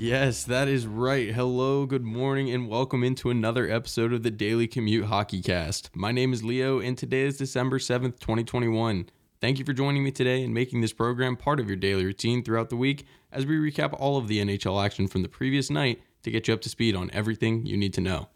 Yes, that is right. Hello, good morning, and welcome into another episode of the Daily Commute Hockey Cast. My name is Leo, and today is December 7th, 2021. Thank you for joining me today and making this program part of your daily routine throughout the week as we recap all of the NHL action from the previous night to get you up to speed on everything you need to know.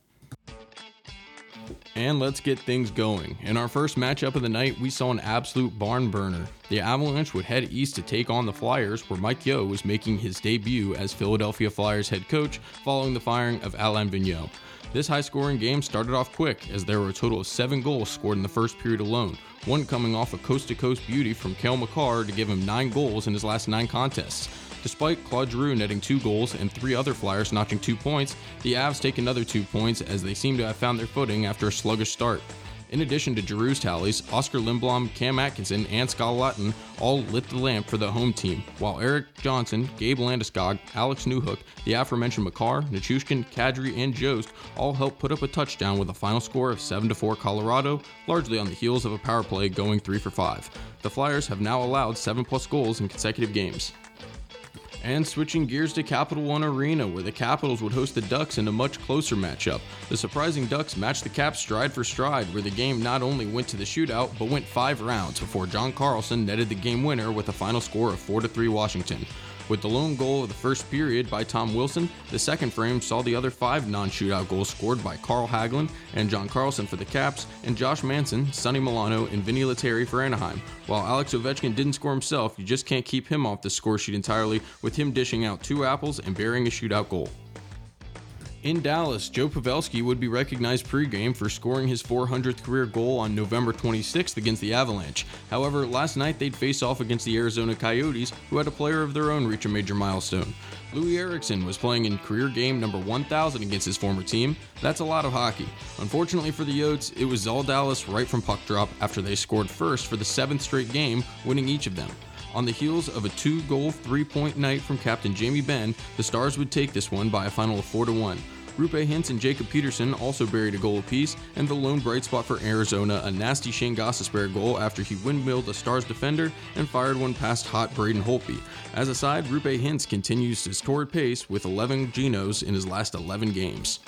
And let's get things going. In our first matchup of the night, we saw an absolute barn burner. The Avalanche would head east to take on the Flyers, where Mike Yeo was making his debut as Philadelphia Flyers head coach following the firing of Alain Vigneault. This high scoring game started off quick as there were a total of seven goals scored in the first period alone, one coming off a coast to coast beauty from Cale Makar to give him nine goals in his last nine contests. Despite Claude Giroux netting two goals and three other Flyers notching two points, the Avs take another two points as they seem to have found their footing after a sluggish start. In addition to Giroux's tallies, Oscar Lindblom, Cam Atkinson, and Scott Laughton all lit the lamp for the home team, while Erik Johnson, Gabe Landeskog, Alex Newhook, the aforementioned Makar, Nichushkin, Kadri, and Jost all helped put up a touchdown with a final score of 7-4 Colorado, largely on the heels of a power play going 3 for 5. The Flyers have now allowed 7 plus goals in consecutive games. And switching gears to Capital One Arena, where the Capitals would host the Ducks in a much closer matchup. The surprising Ducks matched the Caps stride for stride, where the game not only went to the shootout, but went five rounds before John Carlson netted the game winner with a final score of 4 3 Washington. With the lone goal of the first period by Tom Wilson, the second frame saw the other five non shootout goals scored by Carl Hagelin and John Carlson for the Caps, and Josh Manson, Sonny Milano, and Vinni Lettieri for Anaheim. While Alex Ovechkin didn't score himself, you just can't keep him off the score sheet entirely, with him dishing out two apples and burying a shootout goal. In Dallas, Joe Pavelski would be recognized pregame for scoring his 400th career goal on November 26th against the Avalanche. However, last night they'd face off against the Arizona Coyotes, who had a player of their own reach a major milestone. Loui Eriksson was playing in career game number 1000 against his former team. That's a lot of hockey. Unfortunately for the Yotes, it was all Dallas right from puck drop after they scored first for the seventh straight game, winning each of them. On the heels of a two goal, three point night from Captain Jamie Benn, the Stars would take this one by a final of 4 to 1. Roope Hintz and Jacob Peterson also buried a goal apiece, and the lone bright spot for Arizona, a nasty Shane Gostisbehere goal after he windmilled a Stars defender and fired one past hot Braden Holtby. As a side, Roope Hintz continues his torrid pace with 11 Genos in his last 11 games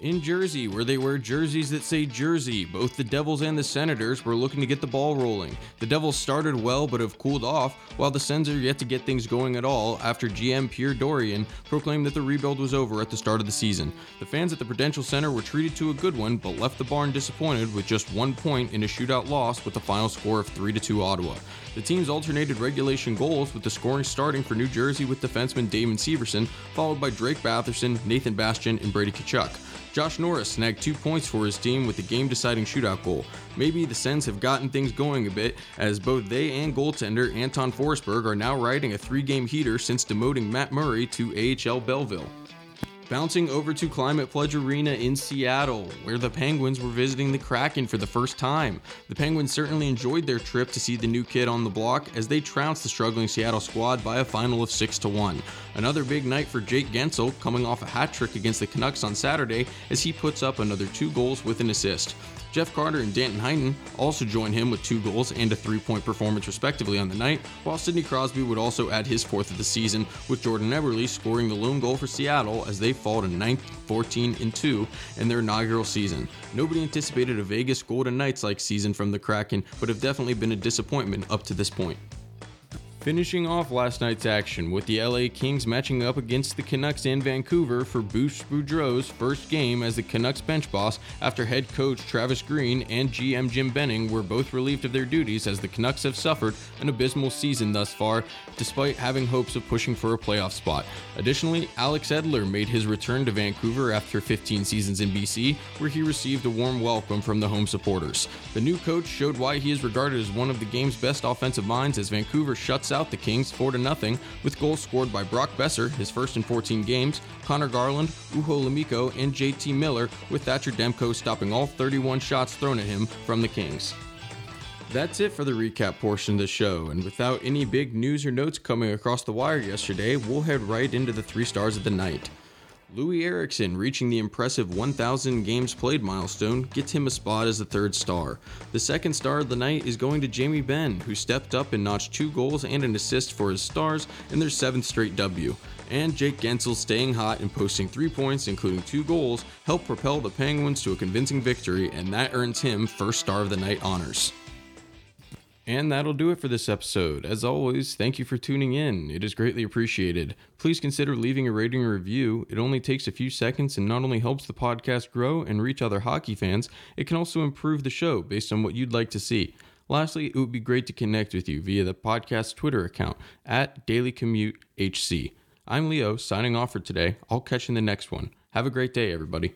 in Jersey, where they wear jerseys that say Jersey. Both the Devils and the Senators were looking to get the ball rolling. The Devils started well but have cooled off, while the Sens are yet to get things going at all after GM Pierre Dorion proclaimed that the rebuild was over at the start of the season. The fans at the Prudential Center were treated to a good one but left the barn disappointed with just one point in a shootout loss with a final score of 3 2 Ottawa. The teams alternated regulation goals with the scoring starting for New Jersey with defenseman Damon Severson, followed by Drake Batherson, Nathan Bastian, and Brady Tkachuk. Josh Norris snagged two points for his team with the game deciding shootout goal. Maybe the Sens have gotten things going a bit, as both they and goaltender Anton Forsberg are now riding a three game heater since demoting Matt Murray to AHL Belleville. Bouncing over to Climate Pledge Arena in Seattle, where the Penguins were visiting the Kraken for the first time. The Penguins certainly enjoyed their trip to see the new kid on the block as they trounced the struggling Seattle squad by a final of 6 to 1. Another big night for Jake Guentzel, coming off a hat trick against the Canucks on Saturday as he puts up another two goals with an assist. Jeff Carter and Danton Heinen also join him with two goals and a three point performance, respectively, on the night, while Sidney Crosby would also add his fourth of the season, with Jordan Eberle scoring the lone goal for Seattle as they fall to 9 14 and 2 in their inaugural season. Nobody anticipated a Vegas Golden Knights like season from the Kraken, but have definitely been a disappointment up to this point. Finishing off last night's action with the LA Kings matching up against the Canucks in Vancouver for Bruce Boudreau's first game as the Canucks bench boss after head coach Travis Green and GM Jim Benning were both relieved of their duties as the Canucks have suffered an abysmal season thus far despite having hopes of pushing for a playoff spot. Additionally, Alex Edler made his return to Vancouver after 15 seasons in BC where he received a warm welcome from the home supporters. The new coach showed why he is regarded as one of the game's best offensive minds as Vancouver shuts out the Kings 4 0 with goals scored by Brock Boeser, his first in 14 games, Conor Garland, Juuso Lammikko, and JT Miller, with Thatcher Demko stopping all 31 shots thrown at him from the Kings. That's it for the recap portion of the show, and without any big news or notes coming across the wire yesterday, we'll head right into the three stars of the night. Loui Eriksson reaching the impressive 1,000 games played milestone gets him a spot as the third star. The second star of the night is going to Jamie Benn, who stepped up and notched two goals and an assist for his Stars in their seventh straight W. And Jake Guentzel staying hot and posting three points, including two goals, helped propel the Penguins to a convincing victory, and that earns him first star of the night honors. And that'll do it for this episode. As always, thank you for tuning in. It is greatly appreciated. Please consider leaving a rating or review. It only takes a few seconds and not only helps the podcast grow and reach other hockey fans, it can also improve the show based on what you'd like to see. Lastly, it would be great to connect with you via the podcast Twitter account at Daily Commute HC. I'm Leo, signing off for today. I'll catch you in the next one. Have a great day, everybody.